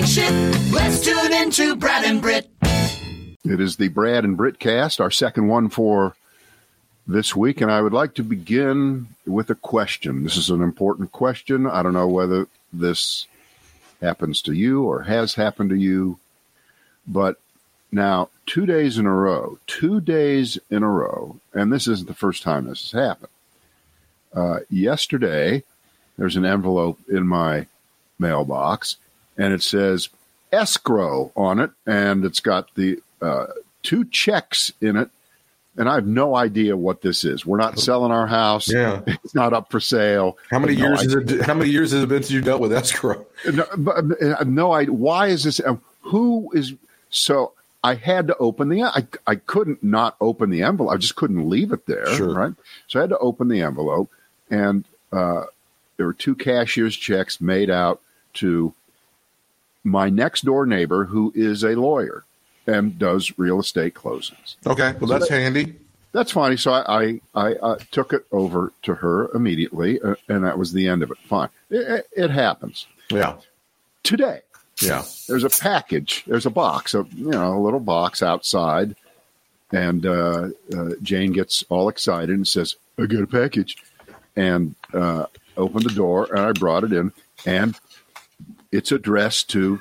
Let's tune into Brad and Britt. It is the Brad and Britt cast, our second one for this week, and I would like to begin with a question. This is an important question. I don't know whether this happens to you or has happened to you, but now two days in a row, two days in a row, and this isn't the first time this has happened. Uh, yesterday, there's an envelope in my mailbox, and it says escrow on it, and it's got the uh, two checks in it and I have no idea what this is. We're not selling our house. Yeah, it's not up for sale. How many no years idea. is it? How many years has it been since you dealt with escrow? No, but no idea. Why is this? Who is? So I had to open the. I I couldn't not open the envelope. I just couldn't leave it there. Sure. Right. So I had to open the envelope, and uh, there were two cashier's checks made out to my next door neighbor, who is a lawyer and does real estate closings. Okay, well that's handy. That's funny. So I I, I uh, took it over to her immediately, uh, and that was the end of it. Fine. It, it, happens. Yeah, Today, yeah. there's a package. There's a box, a you know, a little box outside, and uh, uh, Jane gets all excited and says, "I got a package," and uh, opened the door, and I brought it in, and it's addressed to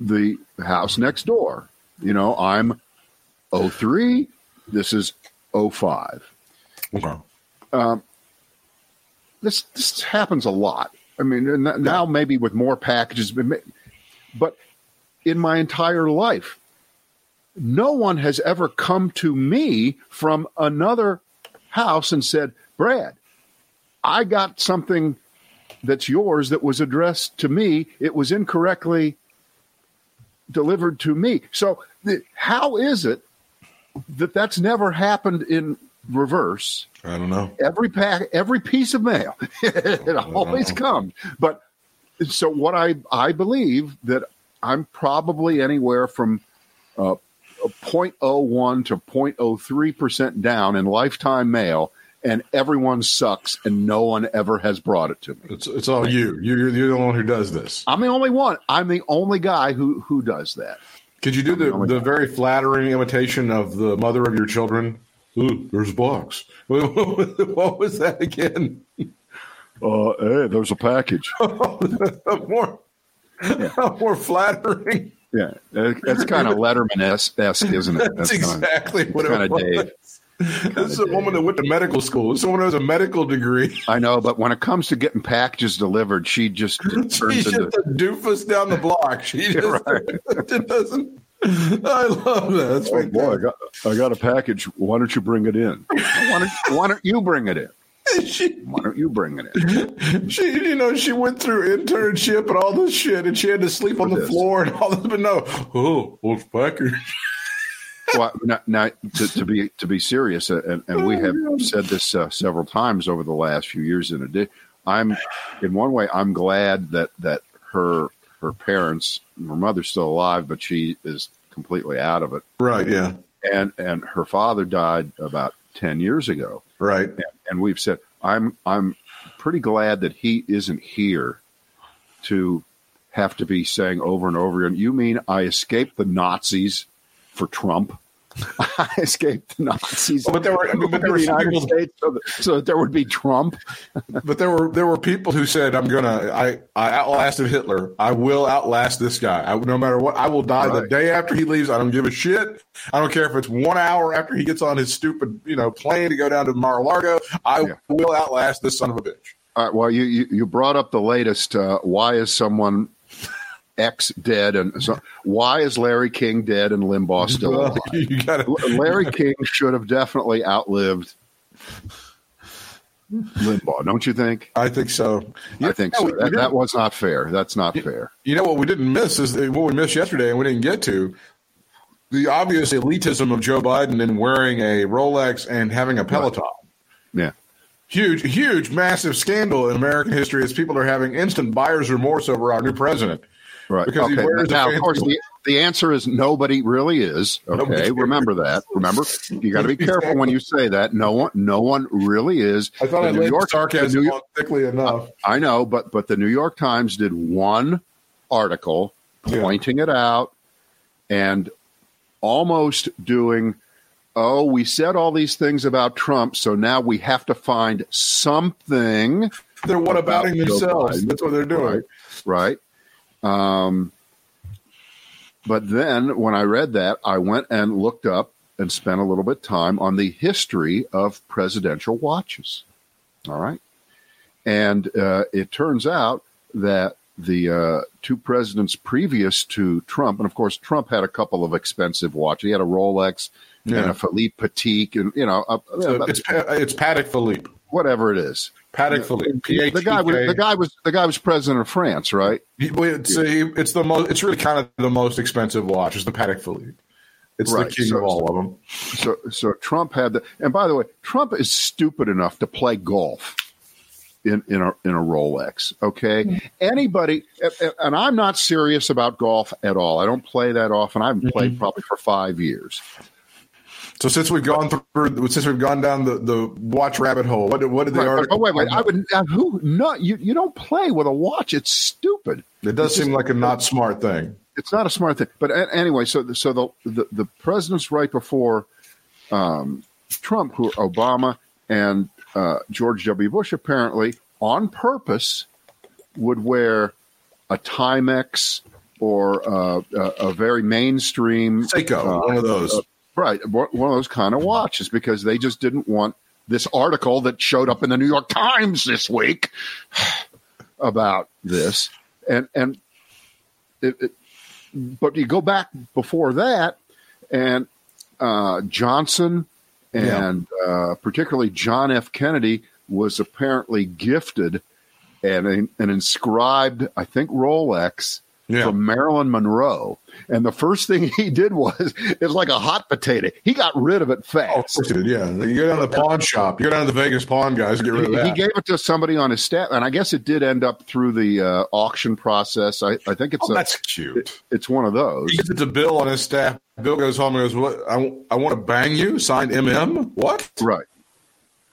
the house next door. You know, I'm 03. This is 05 Okay. Um, this this happens a lot. I mean, now maybe with more packages, but in my entire life, no one has ever come to me from another house and said, "Brad, I got something that's yours that was addressed to me. It was incorrectly delivered to me." So, the, how is it that that's never happened in reverse? I don't know. every pack, every piece of mail. it always comes. But so what I I believe that I'm probably anywhere from uh, 0.01 to 0.03 percent down in lifetime mail, and everyone sucks, and no one ever has brought it to me. It's it's all you. You're you're the one who does this. I'm the only one. I'm the only guy who who does that. Could you do the the very flattering imitation of the mother of your children? Ooh, there's a box. What was that again? Uh, hey, there's a package. more, more flattering. Yeah, that- that's kind of Letterman esque, isn't it? That's kinda- exactly what kind it of was. Dave. This is a woman that went to medical school. Someone who has a medical degree. I know, but when it comes to getting packages delivered, she just turns She's just a doofus down the block. She just right. it doesn't. I love that. That's Oh boy, I got, I got a package. Why don't you bring it in? Why don't, why don't you bring it in? She, Why don't you bring it in? she, you know, she went through internship and all this shit, and she had to sleep on the this. floor and all this. But no, oh, well, it's package. Well, now, now to, to be to be serious, uh, and, and we have said this uh, several times over the last few years. In a I'm in one way, I'm glad that that her her parents, her mother's still alive, but she is completely out of it, Right. Yeah. and and her father died about ten years ago. Right. and, and we've said I'm I'm pretty glad that he isn't here to have to be saying over and over again. You mean I escaped the Nazis for Trump? I escaped the Nazis, But there were- I mean, but there were the United people- States so that, so that there would be Trump. But there were there were people who said, "I'm gonna I I outlasted Hitler. I will outlast this guy. I, no matter what, I will die the day after he leaves. I don't give a shit. I don't care if it's one hour after he gets on his stupid you know plane to go down to Mar-a-Lago. I Yeah. will outlast this son of a bitch." All right, well, you, you you brought up the latest. Uh, why is someone X dead, and so, why is Larry King dead and Limbaugh still alive? you got to Larry King should have definitely outlived Limbaugh, don't you think? I think so. I think so. That, that was not fair. That's not fair. You know what we didn't miss is uh, what we missed yesterday, and we didn't get to the obvious elitism of Joe Biden in wearing a Rolex and having a Peloton. Yeah. Huge, huge, massive scandal in American history as people are having instant buyer's remorse over our new president. Right. Because okay. Now, of course, the, the answer is nobody really is. Okay. Remember that. Remember, you got to be careful when you say that. No one, no one really is. I thought The I New York, sarcasm New York, thickly enough. I know, but but the New York Times did one article pointing it out and almost doing oh we said all these things about trump so now we have to find something They're what About abouting themselves. That's what they're doing. right um, but then when i read that i went and looked up and spent a little bit of time on the history of presidential watches all right and uh, it turns out that the uh, two presidents previous to Trump, and of course Trump had a couple of expensive watches. He had a Rolex and a Philippe Petit, and you know, So it's it's Patek Philippe. Whatever it is. Patek Philippe. P-A-T-K. The guy was the guy was the guy was president of France, right? It's, a, it's the most. It's really kind of the most expensive watch. Is the Patek Philippe. It's Right, the king so- of all of them. So so Trump had the, and by the way, Trump is stupid enough to play golf. In, in a in a Rolex, okay. Mm-hmm. Anybody, and I'm not serious about golf at all. I don't play that often. I haven't played mm-hmm. probably for five years. So since we've gone through, since we've gone down the, the watch rabbit hole, what did, what did the Right, article? but wait, wait. I would uh, who? No, you you don't play with a watch. It's stupid. It does seem like a not smart thing. It's not a smart thing. But a- anyway, so the, so the, the the presidents right before um, Trump, who Obama and uh, George W. Bush, apparently on purpose, would wear a Timex or uh, a, a very mainstream Seiko, uh, one of those. Right, one of those kind of watches because they just didn't want this article that showed up in the New York Times this week about this, and and it, it, but you go back before that, and uh, Johnson and uh, particularly John F. Kennedy was apparently gifted and an, an inscribed, I think, Rolex Yeah. from Marilyn Monroe. And the first thing he did was it's like a hot potato. He got rid of it Oh, fast. it yeah. You go down to the pawn shop. You go down to the Vegas pawn guys and get rid of that. he gave it to somebody on his staff, and I guess it did end up through the uh, auction process. I, I think it's oh, a, that's cute. it's one of those. He gets it to Bill on his staff. Bill goes home and goes, "What? I, I want to bang you." Signed MM. What? Right,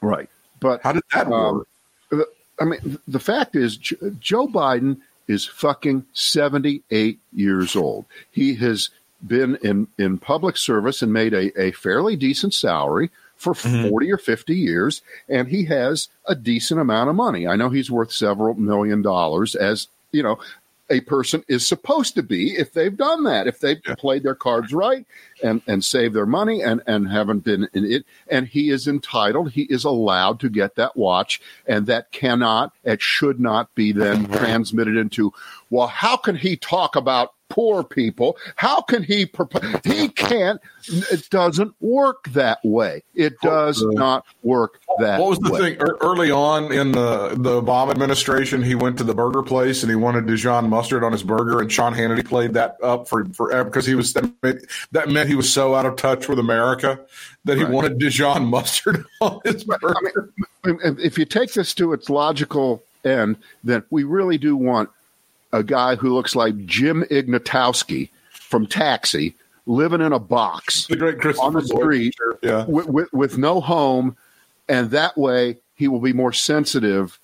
right. But How did that Um, work? I mean, the fact is, Joe Biden is fucking 78 years old. He has been in, in public service and made a, a fairly decent salary for mm-hmm. 40 or 50 years, and he has a decent amount of money. I know he's worth several million dollars, as you know, a person is supposed to be if they've done that, if they've played their cards right and, and saved their money and, and haven't been in it. And he is entitled, he is allowed to get that watch, and that cannot, it should not be then transmitted into, well, how can he talk about poor people? How can he propose? He can't. It doesn't work that way. It does uh, not work that way. What was the way. thing early on in the the Obama administration? He went to the burger place and he wanted Dijon mustard on his burger, and Sean Hannity played that up for forever because he was that meant, that meant he was so out of touch with America that he Right. wanted Dijon mustard on his burger. And- and if you take this to its logical end, then we really do want a guy who looks like Jim Ignatowski from Taxi living in a box the on the street. Yeah. with, with, with no home, and that way he will be more sensitive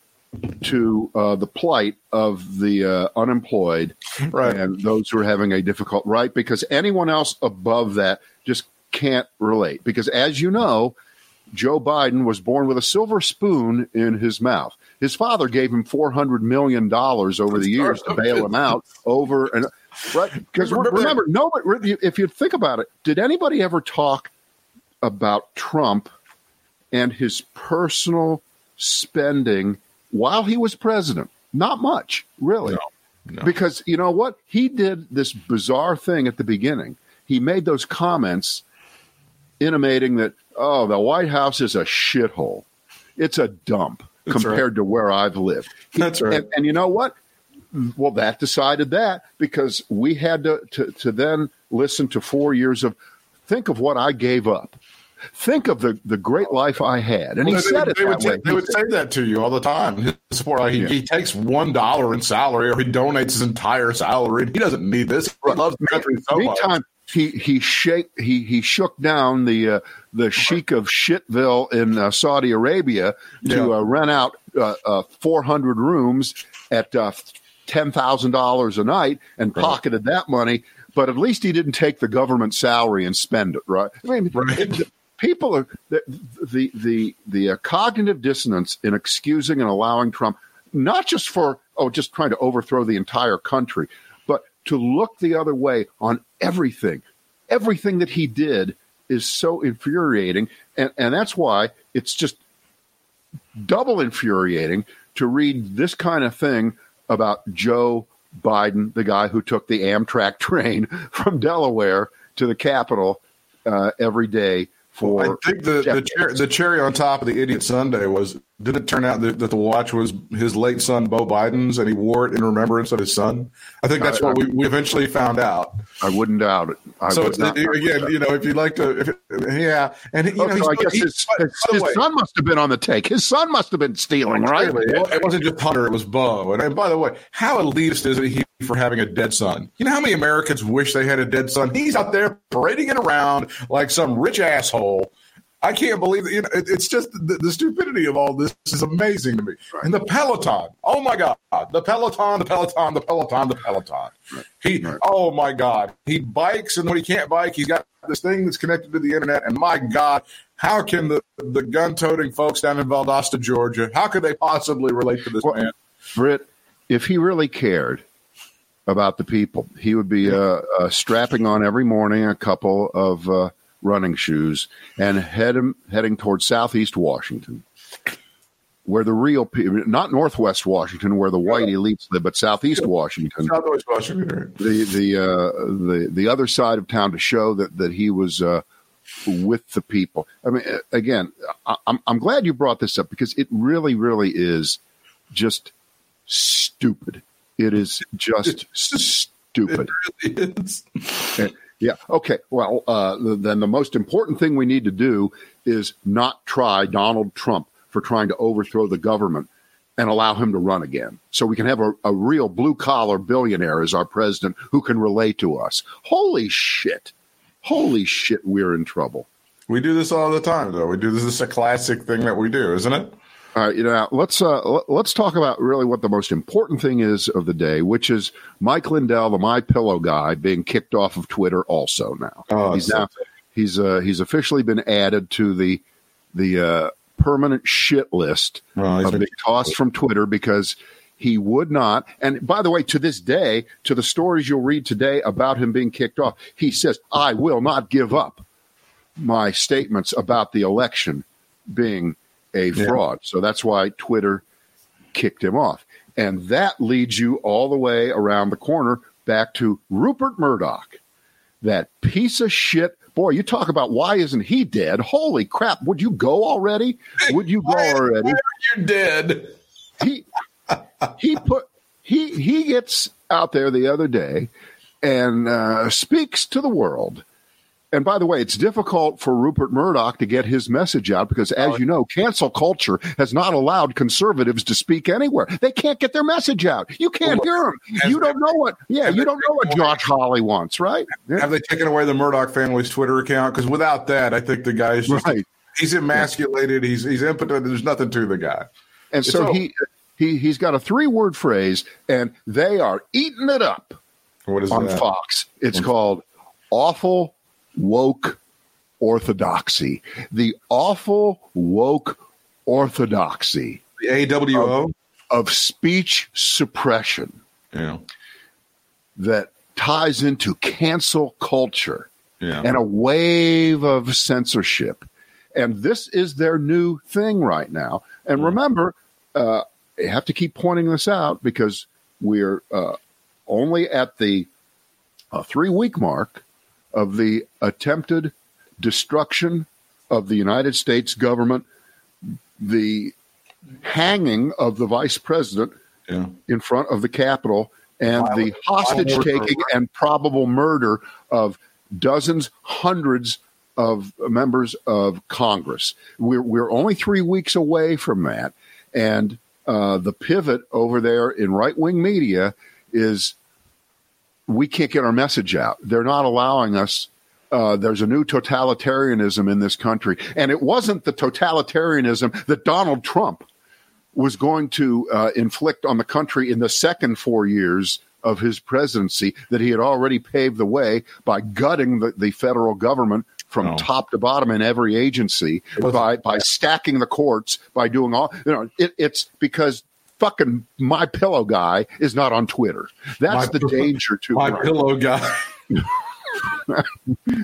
to uh, the plight of the uh, unemployed Right. and those who are having a difficult right because anyone else above that just can't relate because as you know joe biden was born with a silver spoon in his mouth his father gave him 400 million dollars over the years to bail him out over and right? Because Remember- nobody if you think about it did anybody ever talk about trump and his personal spending while he was president? Not much really. No. because you know what? He did this bizarre thing at the beginning. He made those comments intimating that oh the white house is a shithole. It's a dump That's compared to where i've lived He- That's right. and, and you know what well that decided that because we had to, to to then listen to four years of think of what i gave up think of the the great life i had and he they, said it they that would, way they would say that to you all the time. Support, he, Yeah. he takes one dollar in salary, or he donates his entire salary. He doesn't need this. He loves the country so much. He he shake he he shook down the uh, the sheik of Shitville in uh, Saudi Arabia to Yeah. uh, rent out uh, uh, 400 rooms at uh, ten thousand dollars a night and pocketed that money. But at least he didn't take the government salary and spend it, right? I mean, Right. it- people are the the the, the uh, cognitive dissonance in excusing and allowing Trump, not just for oh, just trying to overthrow the entire country, to look the other way on everything. Everything that he did is so infuriating, and and that's why it's just double infuriating to read this kind of thing about Joe Biden, the guy who took the Amtrak train from Delaware to the Capitol uh, every day for. I think the the, cher- the cherry on top of the idiot sundae was did it turn out that, that the watch was his late son Bo Biden's and he wore it in remembrance of his son? I think that's I- what we, we eventually found out. I wouldn't doubt it. I so it's, again, you know, if you'd like to, if yeah, and you know, I guess he- his, by- his- by his way, son must have been on the take. His son must have been stealing, right? Well, it wasn't just Hunter; it was Bo. And, and by the way, how elitist is he for having a dead son? You know how many Americans wish they had a dead son? He's out there parading it around like some rich asshole. I can't believe it. You know, it, it's just the, the stupidity of all this is amazing to me. And the Peloton, oh my God, the Peloton, the Peloton, the Peloton, the Peloton. He, Right. oh my God, he bikes, and when he can't bike, he's got this thing that's connected to the internet. And my God, how can the the gun-toting folks down in Valdosta, Georgia, how could they possibly relate to this Well, man? Britt, if he really cared about the people, he would be uh, uh, strapping on every morning a couple of uh, running shoes and head, heading towards southeast Washington, where the real people, not northwest Washington, where the white elites live, but southeast Washington. Southwest Washington. the the uh, the the other side of town to show that that he was uh, with the people. I mean, again, I, I'm I'm glad you brought this up because it really, really is just stupid. It is just stupid. It really is. Yeah. Okay. Well, uh, then the most important thing we need to do is not try Donald Trump for trying to overthrow the government and allow him to run again. So we can have a, a real blue collar billionaire as our president who can relate to us. Holy shit. Holy shit, we're in trouble. We do this all the time, though. We do this. This is a classic thing that we do, isn't it? All right, you know, let's uh, let's talk about really what the most important thing is of the day, which is Mike Lindell, the My Pillow guy, being kicked off of Twitter. Also now, Oh, he's so now he's uh, he's officially been added to the the uh, permanent shit list he's of been- being tossed from Twitter because he would not. And by the way, to this day, to the stories you'll read today about him being kicked off, he says, "I will not give up my statements about the election being a Yeah. fraud." So that's why Twitter kicked him off. And that leads you all the way around the corner back to Rupert Murdoch, that piece of shit. Boy, you talk about why isn't he dead? Holy crap. Would you go already? Would you go already? You're dead. He he put he he gets out there the other day and uh, speaks to the world. And by the way, it's difficult for Rupert Murdoch to get his message out because, as oh, you know, cancel culture has not allowed conservatives to speak anywhere. They can't get their message out. You can't hear them. You don't know what. Yeah, you don't know what Josh Hawley wants, right? Yeah, Have they taken away the Murdoch family's Twitter account? Because without that, I think the guy's just Right. he's emasculated. He's he's impotent. There's nothing to the guy. And It's so he he he's got a three word phrase, and they are eating it up. What is on that? Fox. It's called Awful Woke Orthodoxy. The awful woke orthodoxy The AWO. of speech suppression yeah, that ties into cancel culture yeah. and a wave of censorship. And this is their new thing right now. And remember, uh, I have to keep pointing this out because we're uh, only at the uh, three week mark of the attempted destruction of the United States government, the hanging of the vice president yeah. in front of the Capitol and the hostage taking and probable murder of dozens, hundreds of members of Congress. We're, we're only three weeks away from that. And uh, the pivot over there in right wing media is we can't get our message out. They're not allowing us. Uh, there's a new totalitarianism in this country. And it wasn't the totalitarianism that Donald Trump was going to uh, inflict on the country in the second four years of his presidency that he had already paved the way by gutting the, the federal government from No. top to bottom in every agency by by stacking the courts by doing all you know it, it's because fucking my pillow guy is not on twitter that's My- the danger to My pillow guy.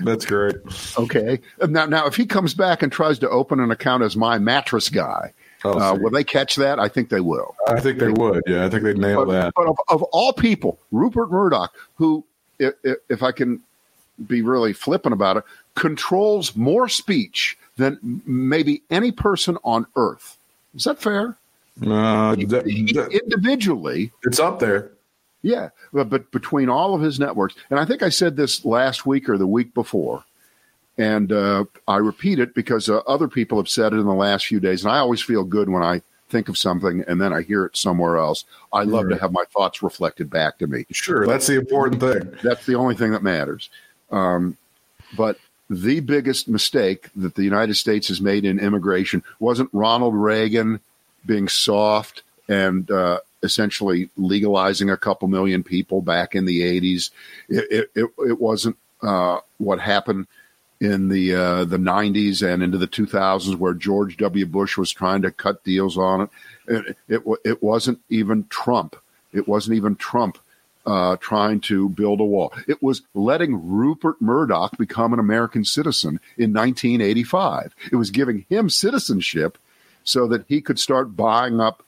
That's great. okay now now if he comes back and tries to open an account as my mattress guy Oh, uh, will they catch that i think they will I think they would. Yeah, I think they'd nail but, that. but of, of all people, Rupert Murdoch, who, if, if I can be really flippant about it, controls more speech than maybe any person on earth. Is that fair? Uh, He- that- he- that- individually, it's up there. yeah, but, but between all of his networks, and I think I said this last week or the week before, and uh, I repeat it because uh, other people have said it in the last few days, and I always feel good when I think of something and then I hear it somewhere else. I love to have my thoughts reflected back to me. Sure, that's the important thing. That's the only thing that matters. Um, but the biggest mistake that the United States has made in immigration wasn't Ronald Reagan being soft and uh, essentially legalizing a couple million people back in the 80s. It, it, it, wasn't uh, what happened in the uh, the 90s and into the 2000s where George W. Bush was trying to cut deals on it. It, it, it wasn't even Trump. It wasn't even Trump uh, trying to build a wall. It was letting Rupert Murdoch become an American citizen in 1985. It was giving him citizenship so that he could start buying up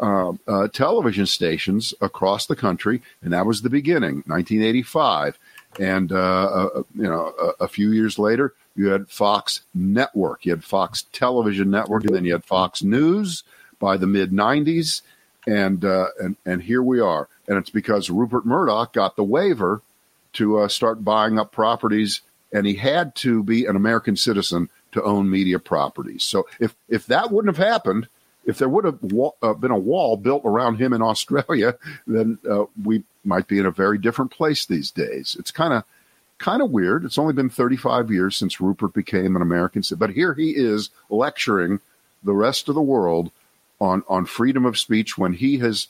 uh, uh, television stations across the country, and that was the beginning, 1985. And uh, uh, you know, a, a few years later, you had Fox Network, you had Fox Television Network, and then you had Fox News by the mid 90s, and uh, and and here we are. And it's because Rupert Murdoch got the waiver to uh, start buying up properties, and he had to be an American citizen to own media properties. So if if that wouldn't have happened, if there would have wa- uh, been a wall built around him in Australia, then uh, we might be in a very different place these days. It's kind of kind of weird. It's only been 35 years since Rupert became an American citizen, but here he is lecturing the rest of the world on on freedom of speech when he has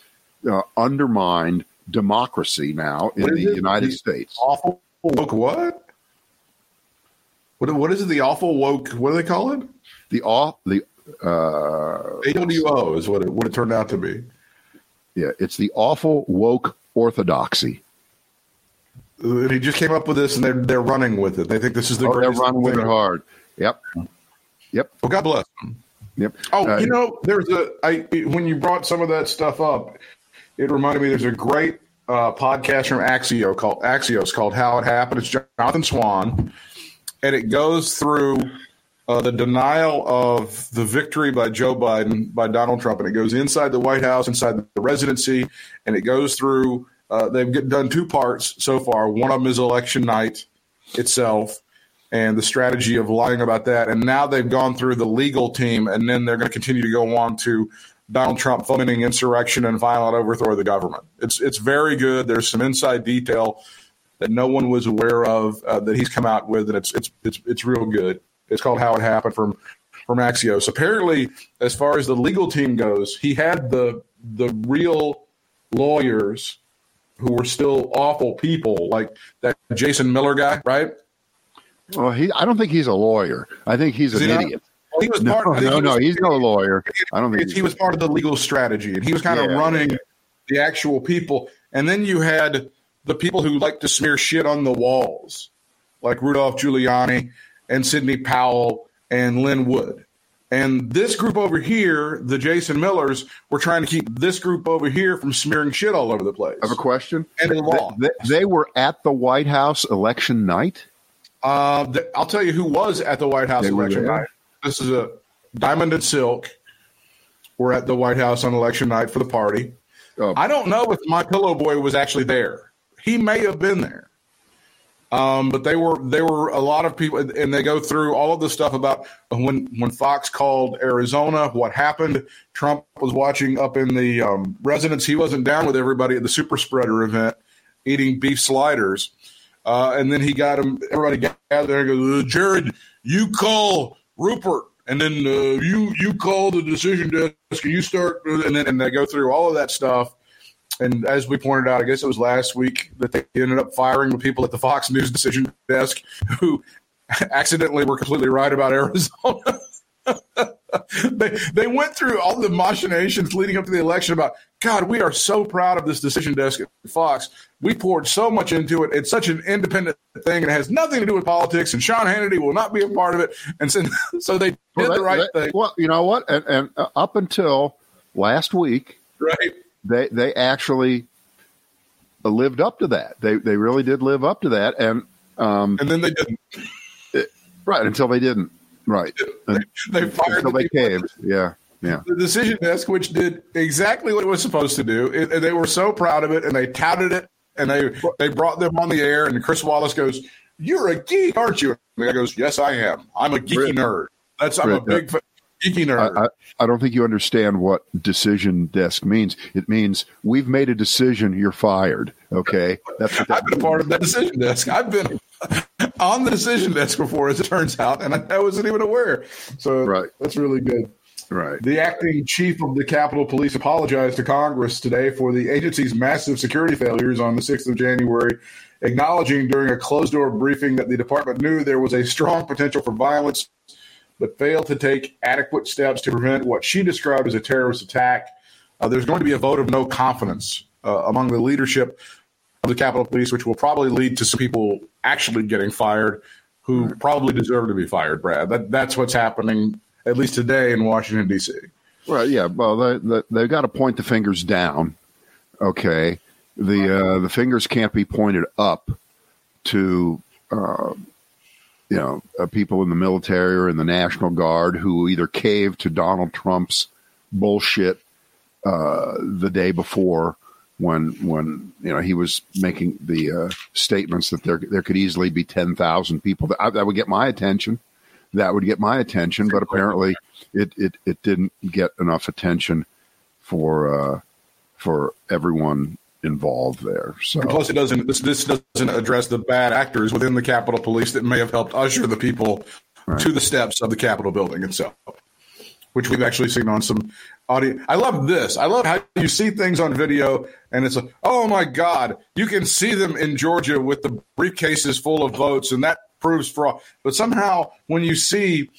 uh, undermined democracy now in the it? United States. Awful woke what? What what is it? The awful woke? What do they call it? The all the uh, AWO is what it what it turned out to be. yeah, it's the awful woke orthodoxy. He just came up with this, and they're they're running with it. They think this is the Oh, they're running with it hard. Yep, yep, Well, God bless them. yep. Oh, Uh, you know, there's a I when you brought some of that stuff up, it reminded me. There's a great uh, podcast from Axio called Axios called "How It Happened." It's Jonathan Swan, and it goes through uh, the denial of the victory by Joe Biden by Donald Trump, and it goes inside the White House, inside the residency, and it goes through. Uh, they've done two parts so far. One of them is election night itself, and the strategy of lying about that. And now they've gone through the legal team, and then they're going to continue to go on to Donald Trump fomenting insurrection and violent overthrow of the government. It's it's very good. There's some inside detail that no one was aware of uh, that he's come out with, and it's it's it's it's real good. It's called How It Happened from from Axios. Apparently, as far as the legal team goes, he had the the real lawyers who were still awful people, like that Jason Miller guy, right? Well, he. I don't think he's a lawyer. I think he's Is an he idiot. He was No, part. I think no, he no. He's no lawyer. I don't think he was part of the legal strategy, and he was kind of running yeah. the actual people. And then you had the people who like to smear shit on the walls, like Rudolph Giuliani and Sidney Powell and Lin Wood. And this group over here, the Jason Millers, were trying to keep this group over here from smearing shit all over the place. I have a question. And the law. They, they were at the White House election night. Uh, th- I'll tell you who was at the White House They election night. This is a Diamond and Silk. Were at the White House on election night for the party. Oh, I don't know if my pillow boy was actually there. He may have been there. Um, but they were there were a lot of people and they go through all of the stuff about when when Fox called Arizona, what happened. Trump was watching up in the um, residence. He wasn't down with everybody at the super spreader event eating beef sliders. Uh, and then he got him everybody gathered there and goes, Jared, you call Rupert and then uh, you you call the decision desk and you start and then and they go through all of that stuff. And as we pointed out, I guess it was last week that they ended up firing the people at the Fox News decision desk who accidentally were completely right about Arizona. they they went through all the machinations leading up to the election about God, we are so proud of this decision desk at Fox. We poured so much into it. It's such an independent thing, and it has nothing to do with politics. And Sean Hannity will not be a part of it. And so, so they did Well, the right they- thing, Well, you know what? And, and uh, up until last week, right? They they actually lived up to that. They they really did live up to that, and um, And then they didn't. right until they didn't. Right They fired until the they caved. Yeah, yeah. the decision desk, which did exactly what it was supposed to do. It, and they were so proud of it, and they touted it, and they they brought them on the air. And Chris Wallace goes, "You're a geek, aren't you?" And the guy goes, "Yes, I am. I'm a geeky nerd. That's I'm a big fa- geeky nerd." I, I, I don't think you understand what decision desk means. It means we've made a decision. You're fired. Okay, that's what that I've been a part of that decision desk. I've been on the decision desk before, as it turns out, and I, I wasn't even aware. So Right. that's really good. right. The acting chief of the Capitol Police apologized to Congress today for the agency's massive security failures on the 6th of January, acknowledging during a closed door briefing that the department knew there was a strong potential for violence, but failed to take adequate steps to prevent what she described as a terrorist attack. Uh, there's going to be a vote of no confidence uh, among the leadership of the Capitol Police, which will probably lead to some people actually getting fired who probably deserve to be fired, Brad. That, that's what's happening, at least today in Washington, D.C. Right. Yeah. Well, they, they, they've got to point the fingers down. Okay. The uh, the fingers can't be pointed up to uh, you know uh, people in the military or in the National Guard who either caved to Donald Trump's bullshit uh, the day before when when you know he was making the uh, statements that there there could easily be ten thousand people that, that would get my attention. That would get my attention, but apparently it it, it didn't get enough attention for uh, for everyone involved there. So And plus, it doesn't. This, this doesn't address the bad actors within the Capitol Police that may have helped usher the people to the steps of the Capitol building itself, which we've actually seen on some audio. I love this. I love how you see things on video, and it's like, oh my god, you can see them in Georgia with the briefcases full of votes, and that proves fraud. But somehow, when you see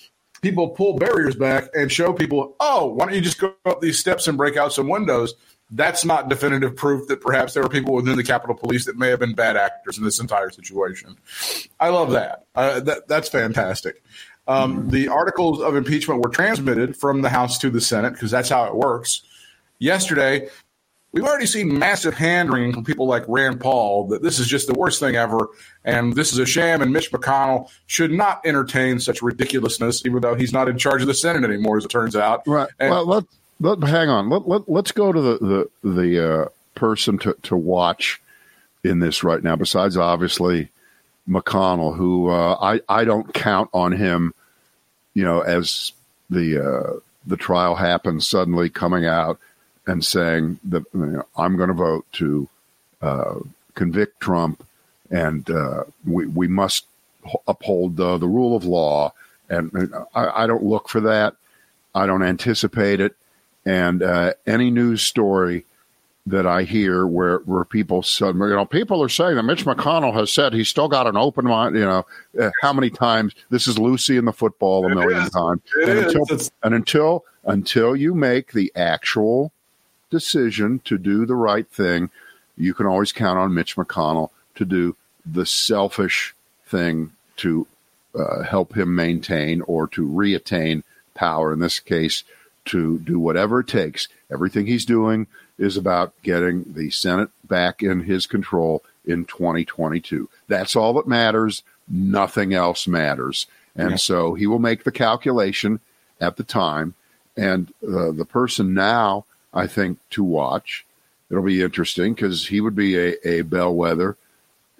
people pull barriers back and show people, oh, why don't you just go up these steps and break out some windows? That's not definitive proof that perhaps there were people within the Capitol Police that may have been bad actors in this entire situation. I love that. Uh, that that's fantastic. Um, The articles of impeachment were transmitted from the House to the Senate because that's how it works. Yesterday, we've already seen massive hand wringing from people like Rand Paul that this is just the worst thing ever, and this is a sham, and Mitch McConnell should not entertain such ridiculousness, even though he's not in charge of the Senate anymore, as it turns out. Right. And- well, let, let hang on. Let, let let's go to the the the uh, person to to watch in this right now. Besides, obviously, McConnell, who uh, I I don't count on him. You know, as the uh, the trial happens, suddenly coming out and saying that you know, I'm going to vote to uh, convict Trump, and uh, we we must uphold the the rule of law. And I, I don't look for that. I don't anticipate it. And uh, any news story that I hear where where people said, you know, people are saying that Mitch McConnell has said he's still got an open mind. You know, uh, how many times this is Lucy in the football a It million is. times. It and is. until and until until you make the actual decision to do the right thing, you can always count on Mitch McConnell to do the selfish thing to uh, help him maintain or to reattain power. In this case, to do whatever it takes. Everything he's doing is about getting the Senate back in his control in 2022. That's all that matters. Nothing else matters. And Yeah. so he will make the calculation at the time. And uh, the person now, I think, to watch, it'll be interesting because he would be a, a bellwether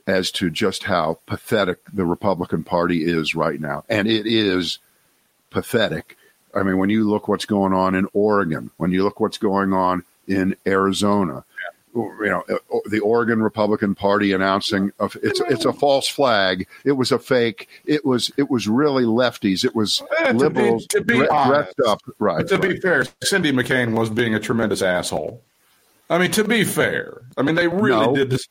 as to just how pathetic the Republican Party is right now. And it is pathetic. I mean, when you look what's going on in Oregon, when you look what's going on in Arizona, you know, uh, the Oregon Republican Party announcing of, it's it's a false flag. It was a fake. It was it was really lefties. It was Eh, to be- liberals to be honest, dressed up. Right. But to be fair, Cindy McCain was being a tremendous asshole. I mean, to be fair, I mean they really No. did this.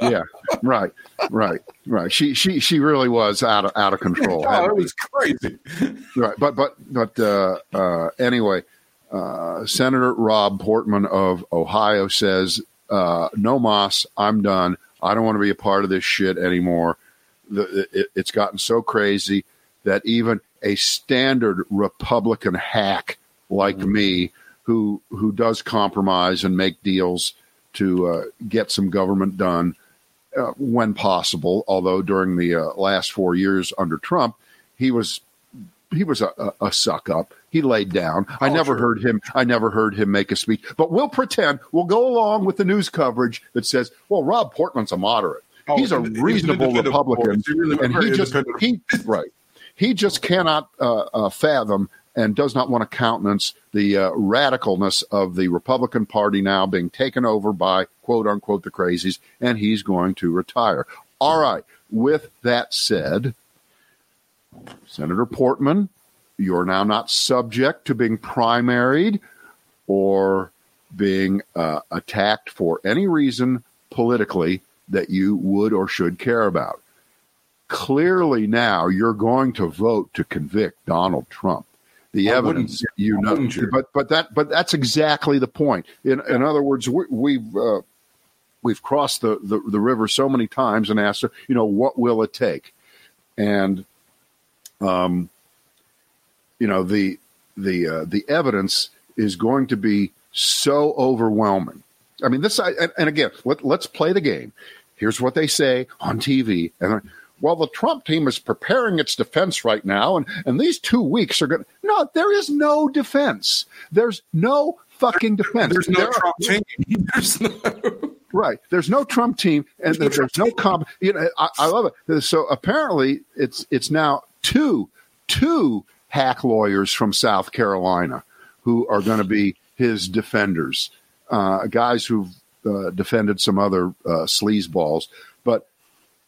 Yeah. Right. Right. Right. She she she really was out of out of control. Oh, it was crazy. Right, but but but uh, uh, anyway, uh, Senator Rob Portman of Ohio says, uh, "No Moss, I'm done. I don't want to be a part of this shit anymore. The, it, it's gotten so crazy that even a standard Republican hack like me, who who does compromise and make deals to uh, get some government done." Uh, when possible, although during the uh, last four years under Trump, he was he was a, a, suck up. He laid down. I Oh, never sure. heard him. I never heard him make a speech. But we'll pretend we'll go along with the news coverage that says, "Well, Rob Portman's a moderate. Oh, he's a reasonable Republican. And he just he right. He just cannot uh, uh, fathom and does not want to countenance the uh, radicalness of the Republican Party now being taken over by quote unquote the crazies, and he's going to retire. All right. With that said, Senator Portman, you're now not subject to being primaried or being uh, attacked for any reason politically that you would or should care about. Clearly, now you're going to vote to convict Donald Trump. The evidence, you know, but but that but that's exactly the point. In in other words, we, we've uh, we've crossed the, the the river so many times and asked her, you know, what will it take? And um, you know the the uh, the evidence is going to be so overwhelming. I mean, this I, and, and again, let, let's play the game. Here's what they say on TV, and well, the Trump team is preparing its defense right now, and and these two weeks are going. to No, there is no defense. There's no fucking defense. There's no There are- Trump team. There's no. Right. There's no Trump team, and there's, there's no comp. You know, I, I love it. So apparently, it's it's now two two hack lawyers from South Carolina who are going to be his defenders, uh, guys who've uh, defended some other uh, sleazeballs. But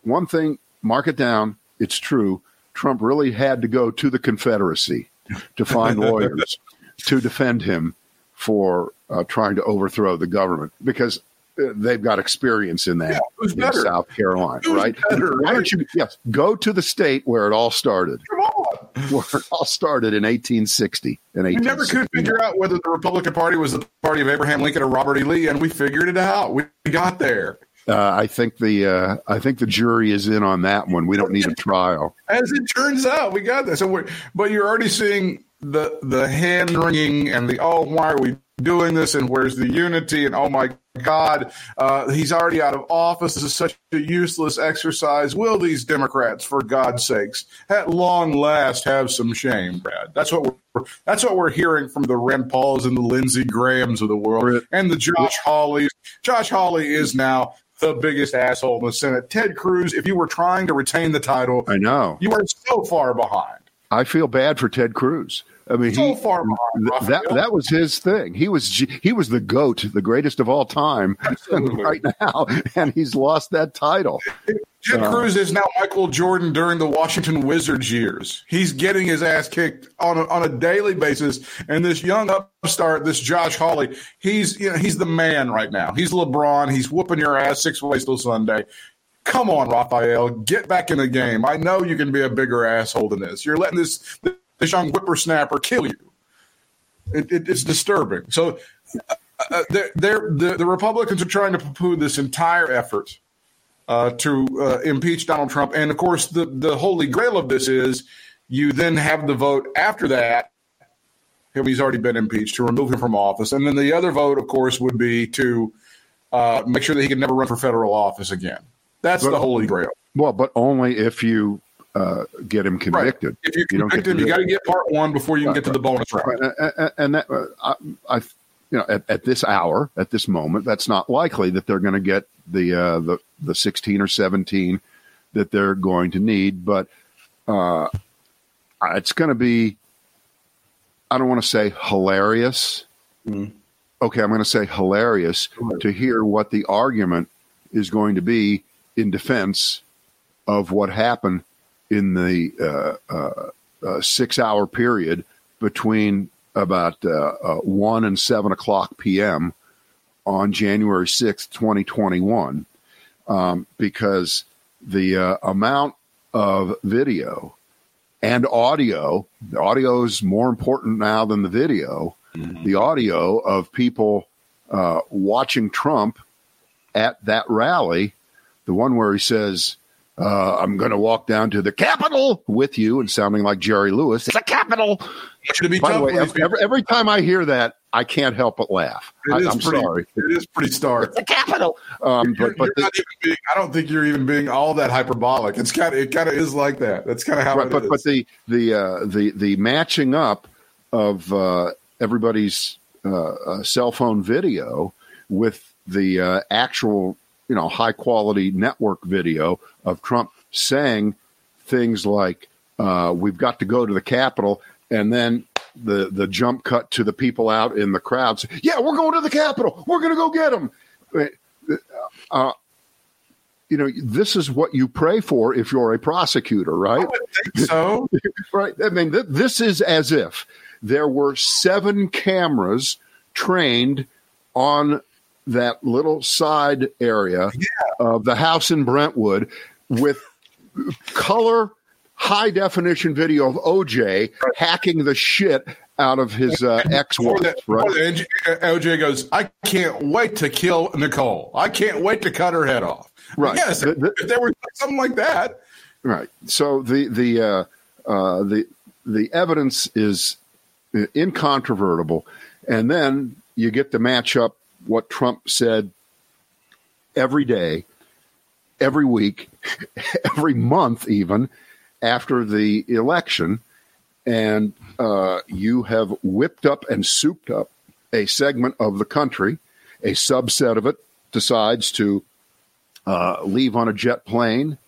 one thing, mark it down. It's true. Trump really had to go to the Confederacy to find lawyers to defend him for uh, trying to overthrow the government because uh, they've got experience in that Yeah, who's in better? South Carolina, Who's right? better, Why don't you? Yes, go to the state where it all started. Come on. Where it all started in 1860. In We never could figure out whether the Republican Party was the party of Abraham Lincoln or Robert E. Lee, and we figured it out. We got there. Uh, I think the uh, I think the jury is in on that one. We don't need a trial. As it turns out, we got this. So we're, but you're already seeing the the hand wringing and the oh, why are we doing this? And where's the unity? And oh my God, uh, he's already out of office. This is such a useless exercise. Will these Democrats, for God's sakes, at long last have some shame, Brad? That's what we're that's what we're hearing from the Rand Pauls and the Lindsey Grahams of the world and the Josh Hawleys. Josh Hawley is now the biggest asshole in the Senate. Ted Cruz, if you were trying to retain the title, I know. you are so far behind. I feel bad for Ted Cruz. I mean, So he, far behind. that that was his thing. He was he was the goat, the greatest of all time, Absolutely. right now, and he's lost that title. Ted uh, Cruz is now Michael Jordan during the Washington Wizards years. He's getting his ass kicked on a, on a daily basis, and this young upstart, this Josh Hawley, he's you know he's the man right now. He's LeBron. He's whooping your ass six ways till Sunday. Come on, Rafael, get back in the game. I know you can be a bigger asshole than this. You're letting this this young whippersnapper kill you. It, it, it's disturbing. So, uh, uh, they're, they're, the the Republicans are trying to poo-poo this entire effort uh, to uh, impeach Donald Trump. And of course, the, the holy grail of this is you then have the vote after that. He's already been impeached to remove him from office. And then the other vote, of course, would be to uh, make sure that he can never run for federal office again. That's But- the holy grail. Well, but only if you uh, get him Right. convicted. If you You convict him, you got to get part one before you can Right, get to the bonus round. Right, and that uh, I, I, you know, at, at this hour, at this moment, that's not likely that they're going to get the uh, the the sixteen or seventeen that they're going to need. But uh, it's going to be, I don't want to say hilarious, okay, I'm going to say hilarious to hear what the argument is going to be in defense of what happened in the uh, uh, uh, six hour period between about uh, uh, 1 and 7 o'clock p.m. on January 6th, 2021, um, because the uh, amount of video and audio, the audio is more important now than the video, the audio of people uh, watching Trump at that rally, the one where he says, uh, I'm going to walk down to the Capitol with you and sounding like Jerry Lewis. It's a Capitol. to be By the way, with these people. every, every time I hear that, I can't help but laugh. It I, am sorry. It is pretty stark. The Capitol. Um, but but, you're the, not being, I don't think you're even being all that hyperbolic. It's kind of it kind of is like that. That's kind of how right, it but, is. but the the uh, the the matching up of uh, everybody's uh, uh, cell phone video with the uh, actual you know high quality network video of Trump saying things like uh, "We've got to go to the Capitol," and then the the jump cut to the people out in the crowds. Yeah, we're going to the Capitol. We're going to go get them. Uh, you know, this is what you pray for if you're a prosecutor, right? I would think so. Right. I mean, th- this is as if there were seven cameras trained on that little side area of the house in Brentwood with color high definition video of OJ hacking the shit out of his uh, ex wife. Right. the OJ goes, I can't wait to kill Nicole. I can't wait to cut her head off. Right. Yes, The- if, the- if there was something like that, Right. So the the uh, uh, the the evidence is incontrovertible, and then you get to match up what Trump said every day, every week, every month, even after the election, and uh, you have whipped up and souped up a segment of the country, a subset of it decides to uh, leave on a jet plane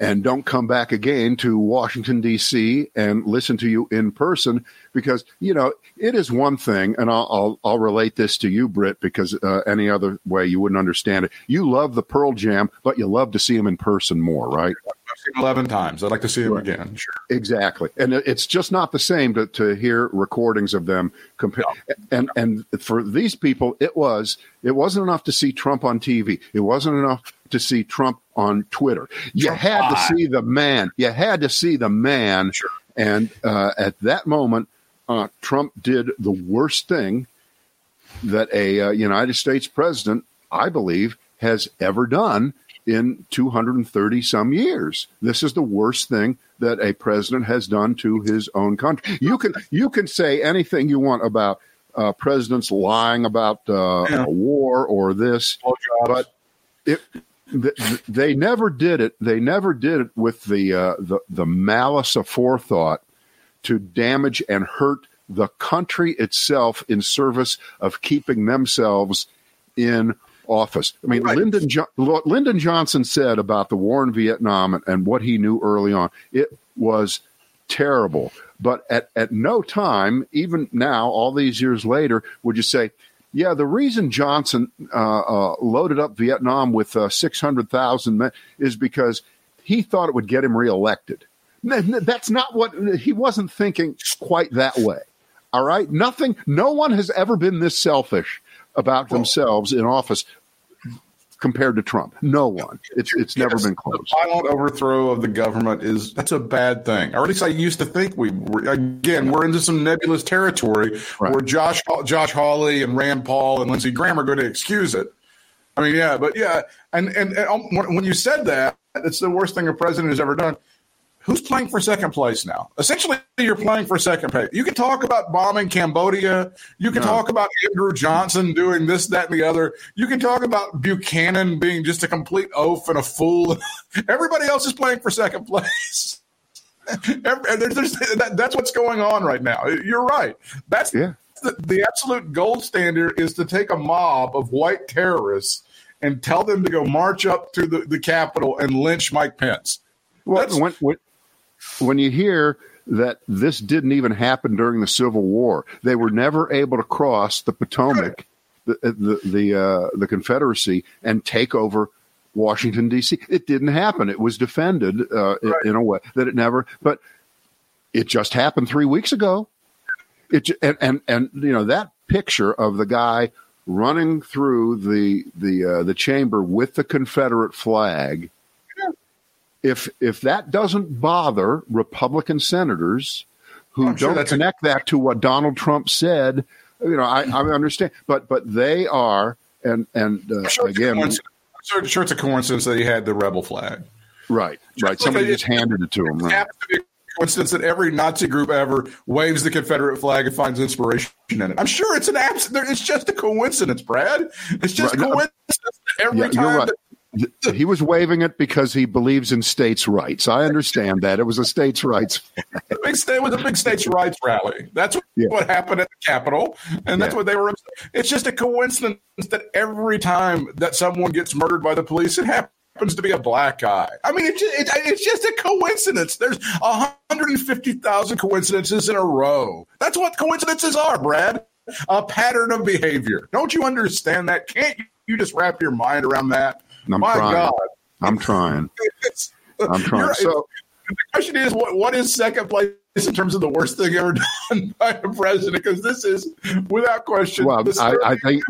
and don't come back again to Washington D.C. and listen to you in person because you know it is one thing, and I'll I'll, I'll relate this to you, Britt, because uh, any other way you wouldn't understand it. You love the Pearl Jam, but you love to see them in person more, right? Seen 11 times. I'd like to see him Right. again. Sure. Exactly, and it's just not the same to, to hear recordings of them compare. And and for these people, it was it wasn't enough to see Trump on TV. It wasn't enough to see Trump on Twitter. You Trump had to see the man. You had to see the man. Sure. And uh, at that moment, uh, Trump did the worst thing that a uh, United States president, I believe, has ever done in 230 some years. This is the worst thing that a president has done to his own country. You can you can say anything you want about uh, presidents lying about uh, Yeah. a war or this, but it th- they never did it. They never did it with the uh, the the malice of forethought to damage and hurt the country itself in service of keeping themselves in office. I mean, Right. Lyndon jo- Lyndon Johnson said about the war in Vietnam and, and what he knew early on. It was terrible. But at, at no time, even now, all these years later, would you say, yeah, the reason Johnson uh, uh, loaded up Vietnam with uh, 600,000 men is because he thought it would get him reelected. That's not what he wasn't thinking quite that way. All right. Nothing, no one has ever been this selfish about themselves in office compared to Trump. No one. It's, it's never Yes, been close. The violent overthrow of the government is that's a bad thing, or at least I used to think we were. Again, we're into some nebulous territory Right. where Josh Josh Hawley and Rand Paul and Lindsey Graham are going to excuse it. I mean, yeah, but yeah, and and, and um, when when you said that, it's the worst thing a president has ever done. Who's playing for second place now? Essentially, you're playing for second place. You can talk about bombing Cambodia. You can No. talk about Andrew Johnson doing this, that, and the other. You can talk about Buchanan being just a complete oaf and a fool. Everybody else is playing for second place. And there's, there's, that, that's what's going on right now. You're right. That's Yeah. the, the absolute gold standard is to take a mob of white terrorists and tell them to go march up to the, the Capitol and lynch Mike Pence. Well, when, when, when you hear that this didn't even happen during the Civil War, they were never able to cross the Potomac the the the, uh, the Confederacy and take over Washington D.C. It didn't happen. It was defended uh, right. in a way that it never. But it just happened three weeks ago. It and and, and you know that picture of the guy running through the the uh, the chamber with the Confederate flag. If if that doesn't bother Republican senators who I'm don't connect a- that to what Donald Trump said, you know, I, I understand, but but they are, and and uh, sure again, I'm sure, sure, it's a coincidence that he had the rebel flag. Right, just right. Somebody just handed it to him. Right coincidence that every Nazi group ever waves the Confederate flag and finds inspiration in it. I'm sure it's an abs- It's just a coincidence, Brad. It's just right. coincidence every yeah, time. Right. He was waving it because he believes in states' rights. I understand that. It was a states' rights. it was a big states' rights rally. That's what, yeah. what happened at the Capitol, and that's yeah. what they were. It's just a coincidence that every time that someone gets murdered by the police, it happens happens to be a black guy. I mean, it, it, it's just a coincidence. There's 150,000 coincidences in a row. That's what coincidences are, Brad. A pattern of behavior. Don't you understand that? Can't you just wrap your mind around that? I'm My trying. God. I'm trying. I'm trying. So the question is, what what is second place in terms of the worst thing ever done by a president? Because this is, without question, well, I, I think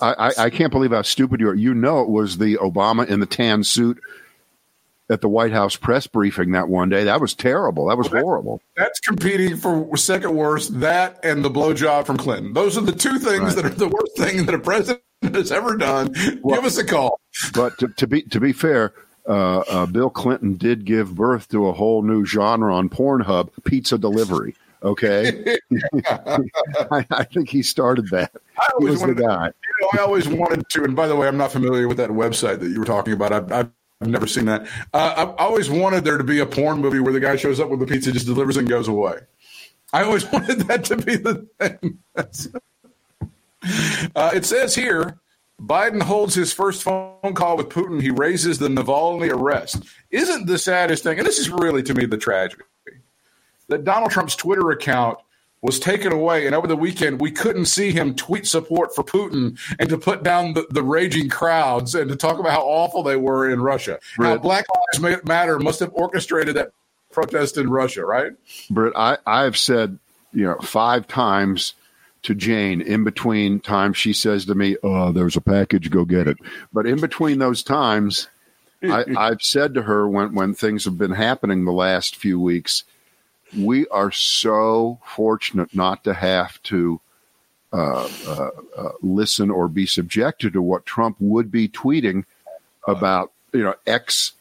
I, I can't believe how stupid you are. You know, it was the Obama in the tan suit at the White House press briefing that one day. That was terrible. That was well, horrible. That's competing for second worst. That and the blowjob from Clinton. Those are the two things right. that are the worst thing that a president has ever done. Well, Give us a call. But to, to be to be fair, uh, uh, Bill Clinton did give birth to a whole new genre on Pornhub, pizza delivery. Okay, I, I, think he started that. I he was the guy. To, you know, I always wanted to, and by the way, I'm not familiar with that website that you were talking about. I've, I've I've never seen that. Uh, I always wanted there to be a porn movie where the guy shows up with the pizza, just delivers and goes away. I always wanted that to be the thing. uh, it says here Biden holds his first phone call with Putin. He raises the Navalny arrest. Isn't the saddest thing, and this is really to me the tragedy, that Donald Trump's Twitter account was taken away, and over the weekend we couldn't see him tweet support for Putin and to put down the, the raging crowds and to talk about how awful they were in Russia. Britt, how Black Lives Matter must have orchestrated that protest in Russia, right? Britt, I, I've said you know five times to Jane in between times she says to me, "Oh, there's a package, go get it." But in between those times, I, I've said to her when when things have been happening the last few weeks, we are so fortunate not to have to uh, uh, uh, listen or be subjected to what Trump would be tweeting about, you know, X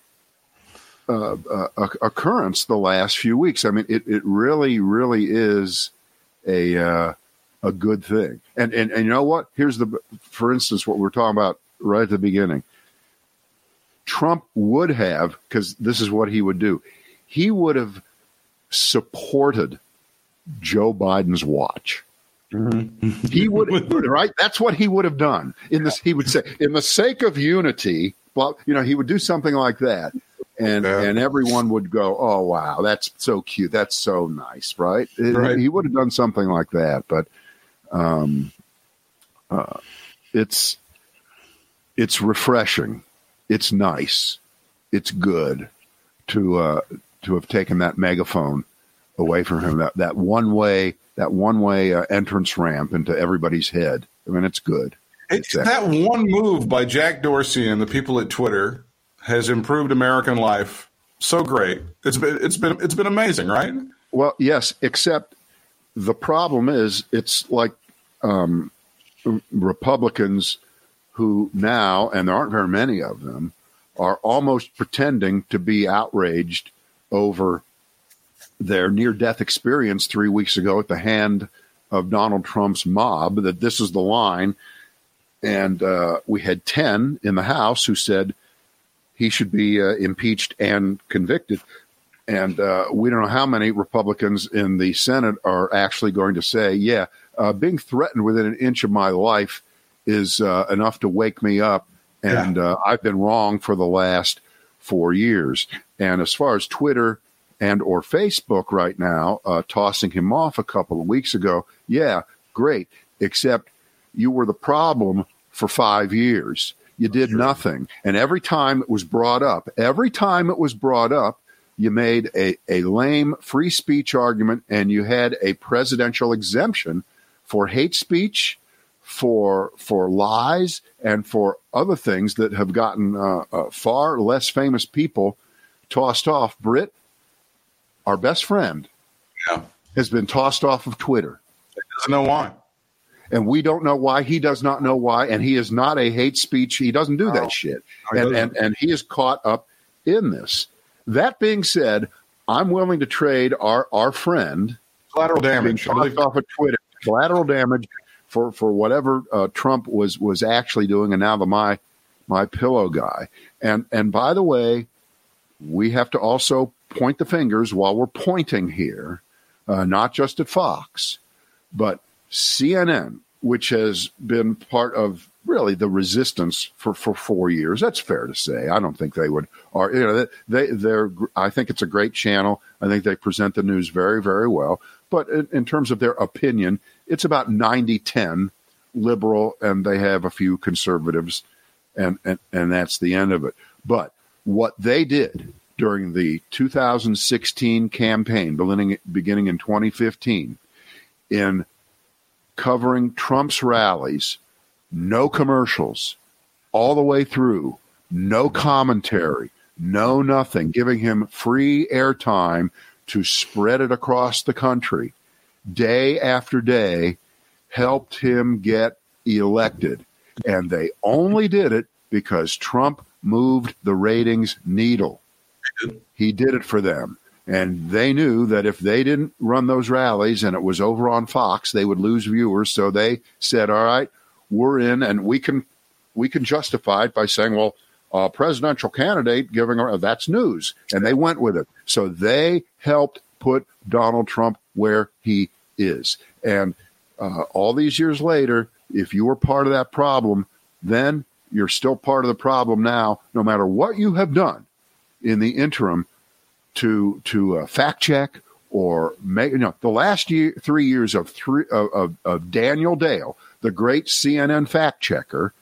uh, uh, occurrence the last few weeks. I mean, it, it really, really is a uh, a good thing. And, and and you know what? Here's the for instance what we're talking about right at the beginning. Trump would have because this is what he would do. He would have supported Joe Biden's watch. Mm-hmm. he would right. That's what he would have done. In this, he would say, "In the sake of unity," well, you know, he would do something like that, and yeah. and everyone would go, "Oh wow, that's so cute. That's so nice." Right? right. He would have done something like that, but um, uh, it's it's refreshing. It's nice. It's good to uh, to have taken that megaphone away from him. That that one way that one way uh, entrance ramp into everybody's head. I mean, it's good. It's, it's that one move by Jack Dorsey and the people at Twitter has improved American life so great. It's been it's been it's been amazing, right? Well, yes, except the problem is it's like um, Republicans who now, and there aren't very many of them, are almost pretending to be outraged over their near death experience three weeks ago at the hand of Donald Trump's mob, that this is the line. And uh, we had 10 in the House who said he should be uh, impeached and convicted. And uh, we don't know how many Republicans in the Senate are actually going to say, yeah, uh, being threatened within an inch of my life is uh, enough to wake me up. And yeah. uh, I've been wrong for the last four years. And as far as Twitter and or Facebook right now, uh, tossing him off a couple of weeks ago, yeah, great. Except you were the problem for five years. You did nothing. And every time it was brought up, every time it was brought up, you made a, a lame free speech argument and you had a presidential exemption for hate speech, for for lies, and for other things that have gotten uh, uh, far less famous people tossed off. Brit, our best friend, Yeah. has been tossed off of Twitter. Doesn't know why. And we don't know why. He does not know why. And he is not a hate speech. He doesn't do that shit. And, and, and he is caught up in this. That being said, I'm willing to trade our, our friend Collateral damage. Off of Twitter, collateral damage for, for whatever uh, Trump was, was actually doing. And now the my, my pillow guy. And, and by the way, we have to also point the fingers while we're pointing here, uh, not just at Fox, but CNN, which has been part of really the resistance for, for four years. That's fair to say. I don't think they would are you know they they're I think it's a great channel. I think they present the news very very well. But in, in terms of their opinion, it's about 90-10 liberal, and they have a few conservatives, and and and that's the end of it. But what they did during the 2016 campaign, beginning beginning in 2015, in covering Trump's rallies, no commercials, all the way through, no mm-hmm. commentary, no nothing, giving him free airtime to spread it across the country, day after day, helped him get elected. And they only did it because Trump moved the ratings needle. He did it for them. And they knew that if they didn't run those rallies and it was over on Fox, they would lose viewers. So they said, "All right, we're in, and we can we can justify it by saying, well, a presidential candidate giving a, that's news," and they went with it. So they helped put Donald Trump where he is. And uh, all these years later, if you were part of that problem, then you're still part of the problem now, no matter what you have done in the interim to to uh, fact check or make you know the last year three years of three of, of, of Daniel Dale, the great CNN fact checker,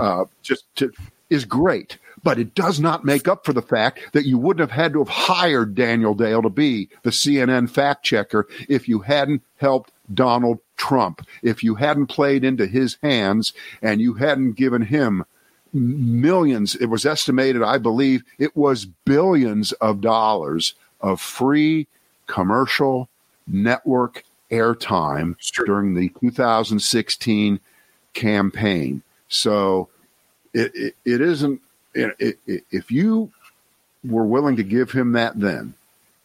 uh, just to, is great. But it does not make up for the fact that you wouldn't have had to have hired Daniel Dale to be the CNN fact checker if you hadn't helped Donald Trump, if you hadn't played into his hands and you hadn't given him millions. It was estimated, I believe, it was billions of dollars of free commercial network airtime during the 2016 campaign. So it, it, it isn't, it, if you were willing to give him that then,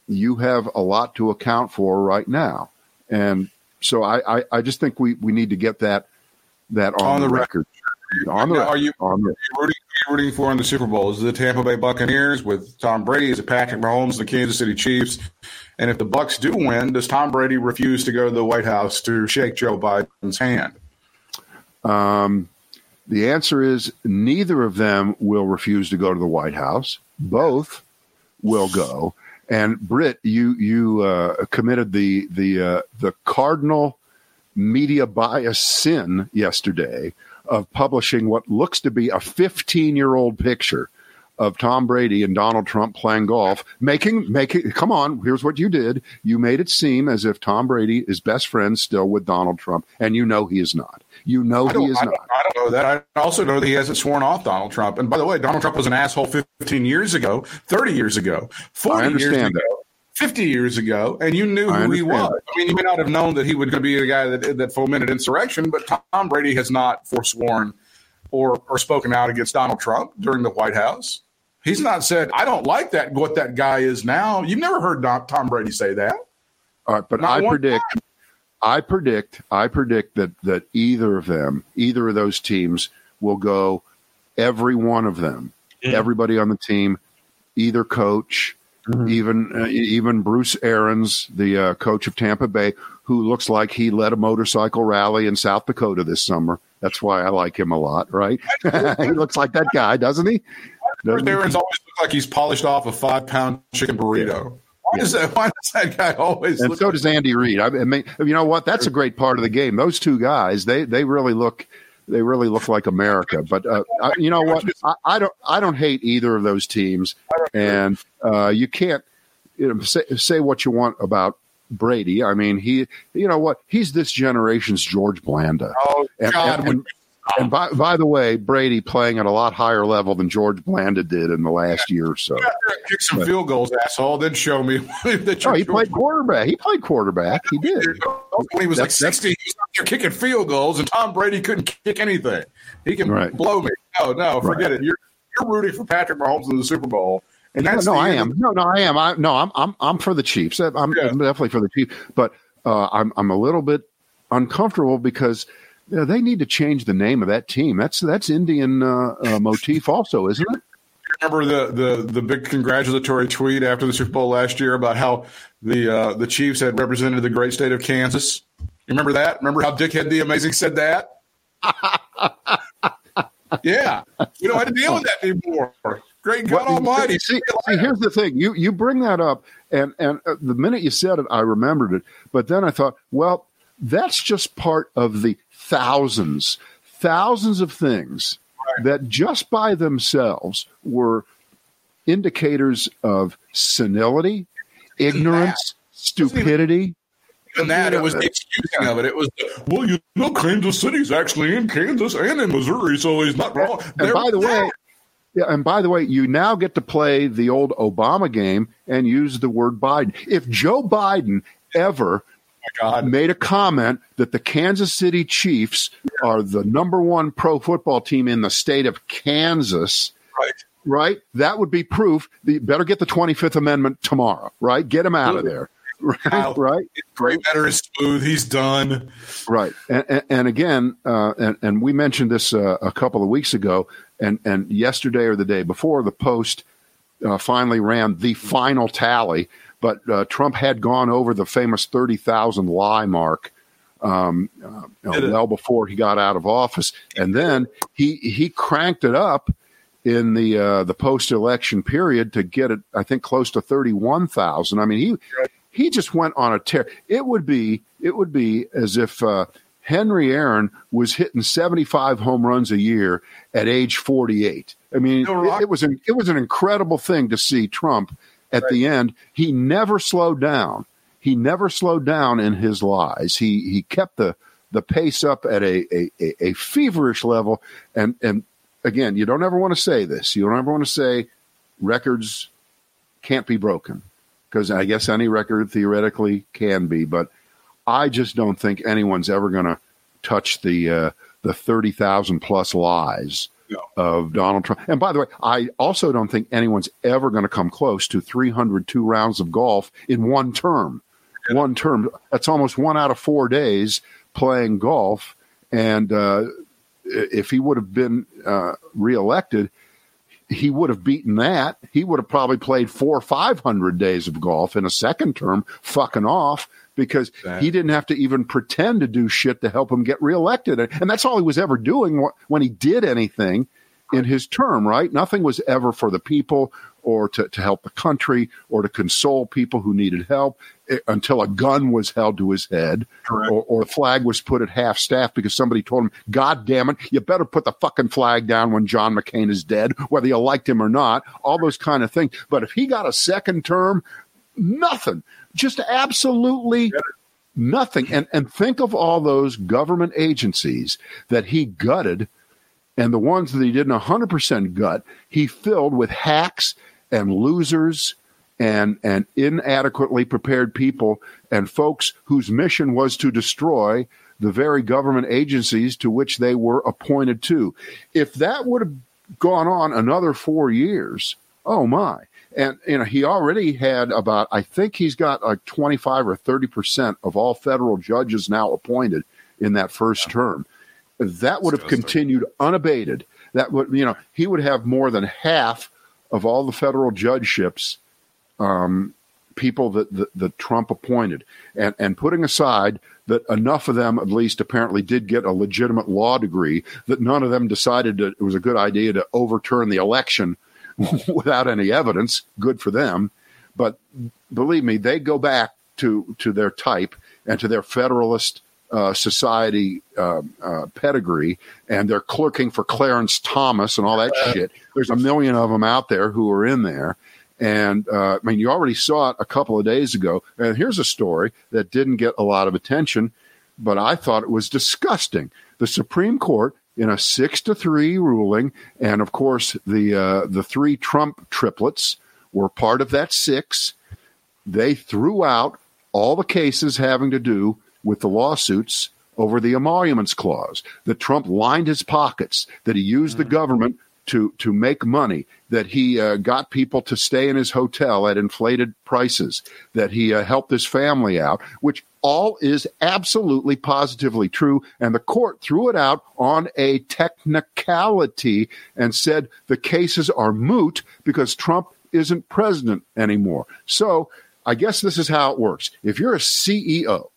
you have a lot to account for right now. And so I, I, I just think we, we need to get that that on, On the the record. On the Now, are you on the, Are you rooting, are you rooting for in the Super Bowl? Is it the Tampa Bay Buccaneers with Tom Brady? Is it Patrick Mahomes, the Kansas City Chiefs? And if the Bucs do win, does Tom Brady refuse to go to the White House to shake Joe Biden's hand? Um, the answer is neither of them will refuse to go to the White House. Both will go. And Britt, you you uh, committed the the uh, the cardinal media bias sin yesterday of publishing what looks to be a 15 year old picture of Tom Brady and Donald Trump playing golf, making making come on, here's what you did. You made it seem as if Tom Brady is best friends still with Donald Trump, and you know he is not. You know he is I, not. I don't know that. I also know that he hasn't sworn off Donald Trump. And by the way, Donald Trump was an asshole 15 years ago, 30 years ago, 40 I years understand ago, 50 years ago, and you knew I who he was. I mean, you may not have known that he would going be the guy that, that fomented insurrection, but Tom Brady has not forsworn or, or spoken out against Donald Trump during the White House. He's not said, I don't like that, what that guy is now. You've never heard Don, Tom Brady say that. All right, but Not I one predict, I predict, I predict that that either of them, either of those teams, will go. Every one of them, everybody on the team, either coach, even uh, even Bruce Arians, the uh, coach of Tampa Bay, who looks like he led a motorcycle rally in South Dakota this summer. That's why I like him a lot, right? he looks like that guy, doesn't he? Bruce Doesn't he? Arians always looks like he's polished off a five pound chicken burrito. Why does that? Why does that guy always? And so like- does Andy Reid. I mean, you know what? That's a great part of the game. Those two guys, they they really look they really look like America. But uh, I, you know what? I, I, don't I don't hate either of those teams, and uh, you can't you know say, say what you want about Brady. I mean, he you know what? He's this generation's George Blanda. Oh God! And, and, and by, by the way, Brady playing at a lot higher level than George Blanda did in the last year or so. Kick some but, field goals, asshole. Then show me that you. Oh, he played quarterback. He played quarterback. He did. When he was that's, like sixty, he's out there kicking field goals, and Tom Brady couldn't kick anything. He can right. blow me. No, no, forget right. it. You're you're rooting for Patrick Mahomes in the Super Bowl. And that's no, no I am. No, no, I am. I no, I'm I'm I'm for the Chiefs. I'm, yeah. I'm definitely for the Chiefs, but uh, I'm I'm a little bit uncomfortable because – yeah, they need to change the name of that team. That's that's Indian uh, uh, motif, also, isn't it? Remember the, the the big congratulatory tweet after the Super Bowl last year about how the uh, the Chiefs had represented the great state of Kansas. You remember that? Remember how Dickhead the Amazing said that? yeah, we don't have to deal with that anymore. Great God well, Almighty! See, see, here's the thing: you you bring that up, and and uh, the minute you said it, I remembered it. But then I thought, well, that's just part of the thousands, thousands of things right. that just by themselves were indicators of senility, ignorance, stupidity. And that it was the excusing of it. It was well, you know, Kansas City's actually in Kansas and in Missouri, so he's not wrong. And, by the way, yeah, and by the way, you now get to play the old Obama game and use the word Biden. If Joe Biden ever God. made a comment that the Kansas City Chiefs are the number one pro football team in the state of Kansas. Right. Right? That would be proof that you better get the 25th Amendment tomorrow, right? Get him out of there. Right, right. Great better is smooth. He's done. Right, and, and, and again, uh, and, and we mentioned this uh, a couple of weeks ago, and and yesterday or the day before, the Post uh, finally ran the final tally but uh, Trump had gone over the famous 30,000 lie mark um, uh, well before he got out of office. And then he, he cranked it up in the uh, the post election period to get it, I think, close to 31,000. I mean, he he just went on a tear. It would be it would be as if uh, Henry Aaron was hitting 75 home runs a year at age 48. I mean, it, it was an it was an incredible thing to see Trump at right. the end, he never slowed down. He never slowed down in his lies. He he kept the the pace up at a a, a feverish level. And and again, you don't ever want to say this. You don't ever want to say records can't be broken because I guess any record theoretically can be, but I just don't think anyone's ever going to touch the uh, the thirty thousand plus lies no. of Donald Trump. And by the way, I also don't think anyone's ever going to come close to 302 rounds of golf in one term. Yeah. One term. That's almost one out of four days playing golf. And uh, if he would have been uh, reelected, he would have beaten that. He would have probably played four or 500 days of golf in a second term, fucking off because he didn't have to even pretend to do shit to help him get reelected. And that's all he was ever doing when he did anything in his term, right? Nothing was ever for the people or to, to help the country or to console people who needed help eh, until a gun was held to his head or, or a flag was put at half staff because somebody told him, God damn it, you better put the fucking flag down when John McCain is dead, whether you liked him or not, all those kind of things. But if he got a second term, nothing just absolutely nothing. And and think of all those government agencies that he gutted, and the ones that he didn't hundred percent gut, he filled with hacks and losers and and inadequately prepared people and folks whose mission was to destroy the very government agencies to which they were appointed to. If that would have gone on another four years, oh my, and you know he already had about i think he's got like 25 or 30 percent of all federal judges now appointed in that first yeah. term. That would have continued unabated. That would you know he would have more than half of all the federal judgeships um, people that, that, that trump appointed. And and putting aside that enough of them at least apparently did get a legitimate law degree that none of them decided that it was a good idea to overturn the election without any evidence. Good for them. But believe me, they go back to to their type and to their Federalist uh, Society uh, uh, pedigree, and they're clerking for Clarence Thomas and all that shit. There's a million of them out there who are in there. And uh, I mean, you already saw it a couple of days ago. And here's a story that didn't get a lot of attention, but I thought it was disgusting. The Supreme Court, in a six to three ruling, and of course the uh, the three Trump triplets were part of that six. They threw out all the cases having to do with the lawsuits over the emoluments clause, that Trump lined his pockets, that he used the government to to make money, that he uh, got people to stay in his hotel at inflated prices, that he uh, helped his family out, which all is absolutely positively true. And the court threw it out on a technicality and said the cases are moot because Trump isn't president anymore. So I guess this is how it works. If you're a CEO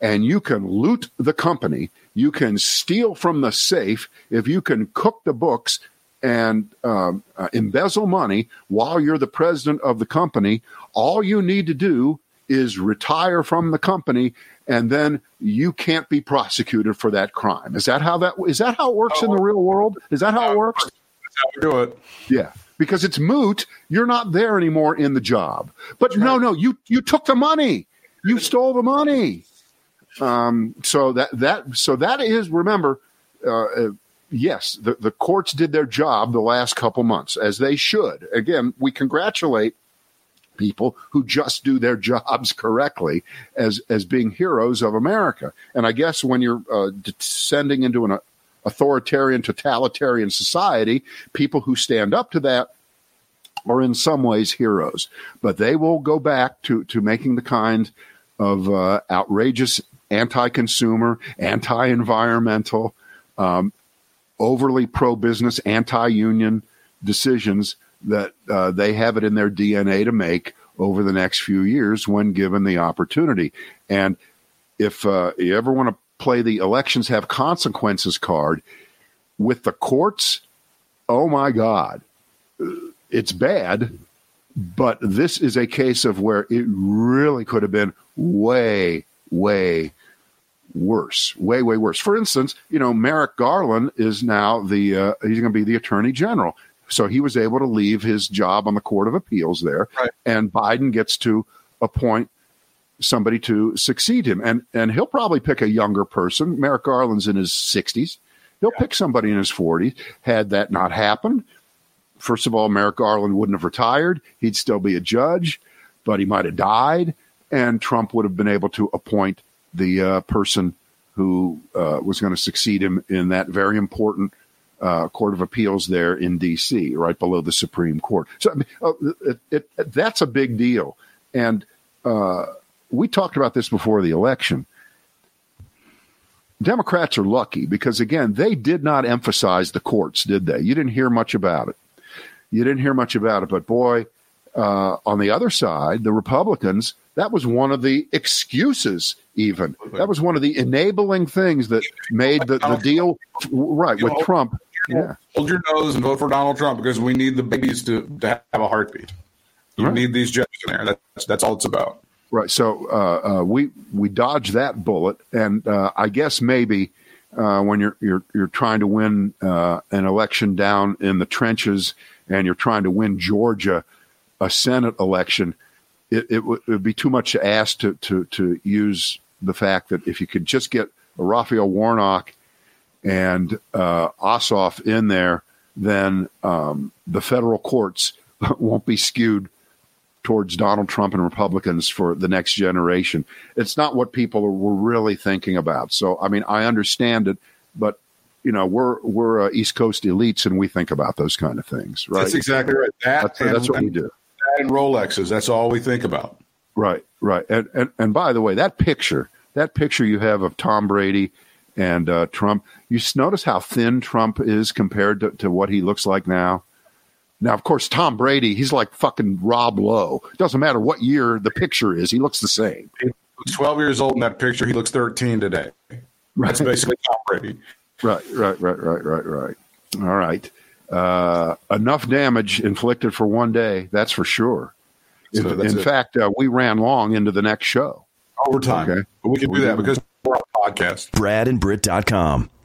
and you can loot the company, you can steal from the safe, if you can cook the books and um, uh, embezzle money while you're the president of the company, all you need to do is retire from the company and then you can't be prosecuted for that crime. Is that how that is that how it works in the real world? Is that how it works? That's how we do it. Yeah. Because it's moot, you're not there anymore in the job. But no, no, you you took the money. You stole the money. Um, so that that so that is remember, uh, uh, yes, the the courts did their job the last couple months as they should. Again, we congratulate people who just do their jobs correctly as as being heroes of America. And I guess when you're uh, descending into an uh, authoritarian, totalitarian society, people who stand up to that are in some ways heroes. But they will go back to to making the kind of uh, outrageous anti-consumer, anti-environmental, um, overly pro-business, anti-union decisions that uh, they have it in their DNA to make over the next few years when given the opportunity. And if uh, you ever want to play the elections have consequences card with the courts, oh my God, it's bad. But this is a case of where it really could have been way, way worse, way, way worse. For instance, you know, Merrick Garland is now the uh, he's going to be the attorney general. So he was able to leave his job on the Court of Appeals there, Right. and Biden gets to appoint somebody to succeed him, and and he'll probably pick a younger person. Merrick Garland's in his sixties. He'll pick somebody in his forties. Had that not happened, first of all, Merrick Garland wouldn't have retired. He'd still be a judge, but he might have died, and Trump would have been able to appoint the uh, person who uh, was going to succeed him in that very important uh, Court of Appeals there in D.C., right below the Supreme Court. So I mean, uh, it, it, that's a big deal. And uh, we talked about this before the election. Democrats are lucky because, again, they did not emphasize the courts, did they? You didn't hear much about it. You didn't hear much about it. But boy, uh, on the other side, the Republicans, that was one of the excuses, even. That was one of the enabling things that made the, the deal right with Trump. Yeah. Hold your nose and vote for Donald Trump because we need the babies to, to have a heartbeat. You Right. need these judges in there. That's that's all it's about. Right. So uh, uh, we we dodged that bullet, and uh, I guess maybe uh, when you're you're you're trying to win uh, an election down in the trenches, and you're trying to win Georgia, a Senate election, it, it would it would be too much to ask to to to use the fact that if you could just get Raphael Warnock and uh, Ossoff in there, then um, the federal courts won't be skewed towards Donald Trump and Republicans for the next generation. It's not what people were really thinking about. So, I mean, I understand it, but you know, we're we're uh, East Coast elites, and we think about those kind of things, right? That's exactly right. That That's, that's what we and, and Rolexes. That's all we think about. Right, right. And, and and by the way, that picture, that picture you have of Tom Brady and uh, Trump, you notice how thin Trump is compared to, to what he looks like now. Now, of course, Tom Brady, he's like fucking Rob Lowe. It Doesn't matter what year the picture is, he looks the same. He's 12 years old in that picture. He looks 13 today. That's basically Tom Brady. Right, right, right, right, right, right. All right. Uh, enough damage inflicted for one day, that's for sure. So in in fact, uh, we ran long into the next show. overtime. Okay. But we can do that because we're on a podcast. BradandBrit.com.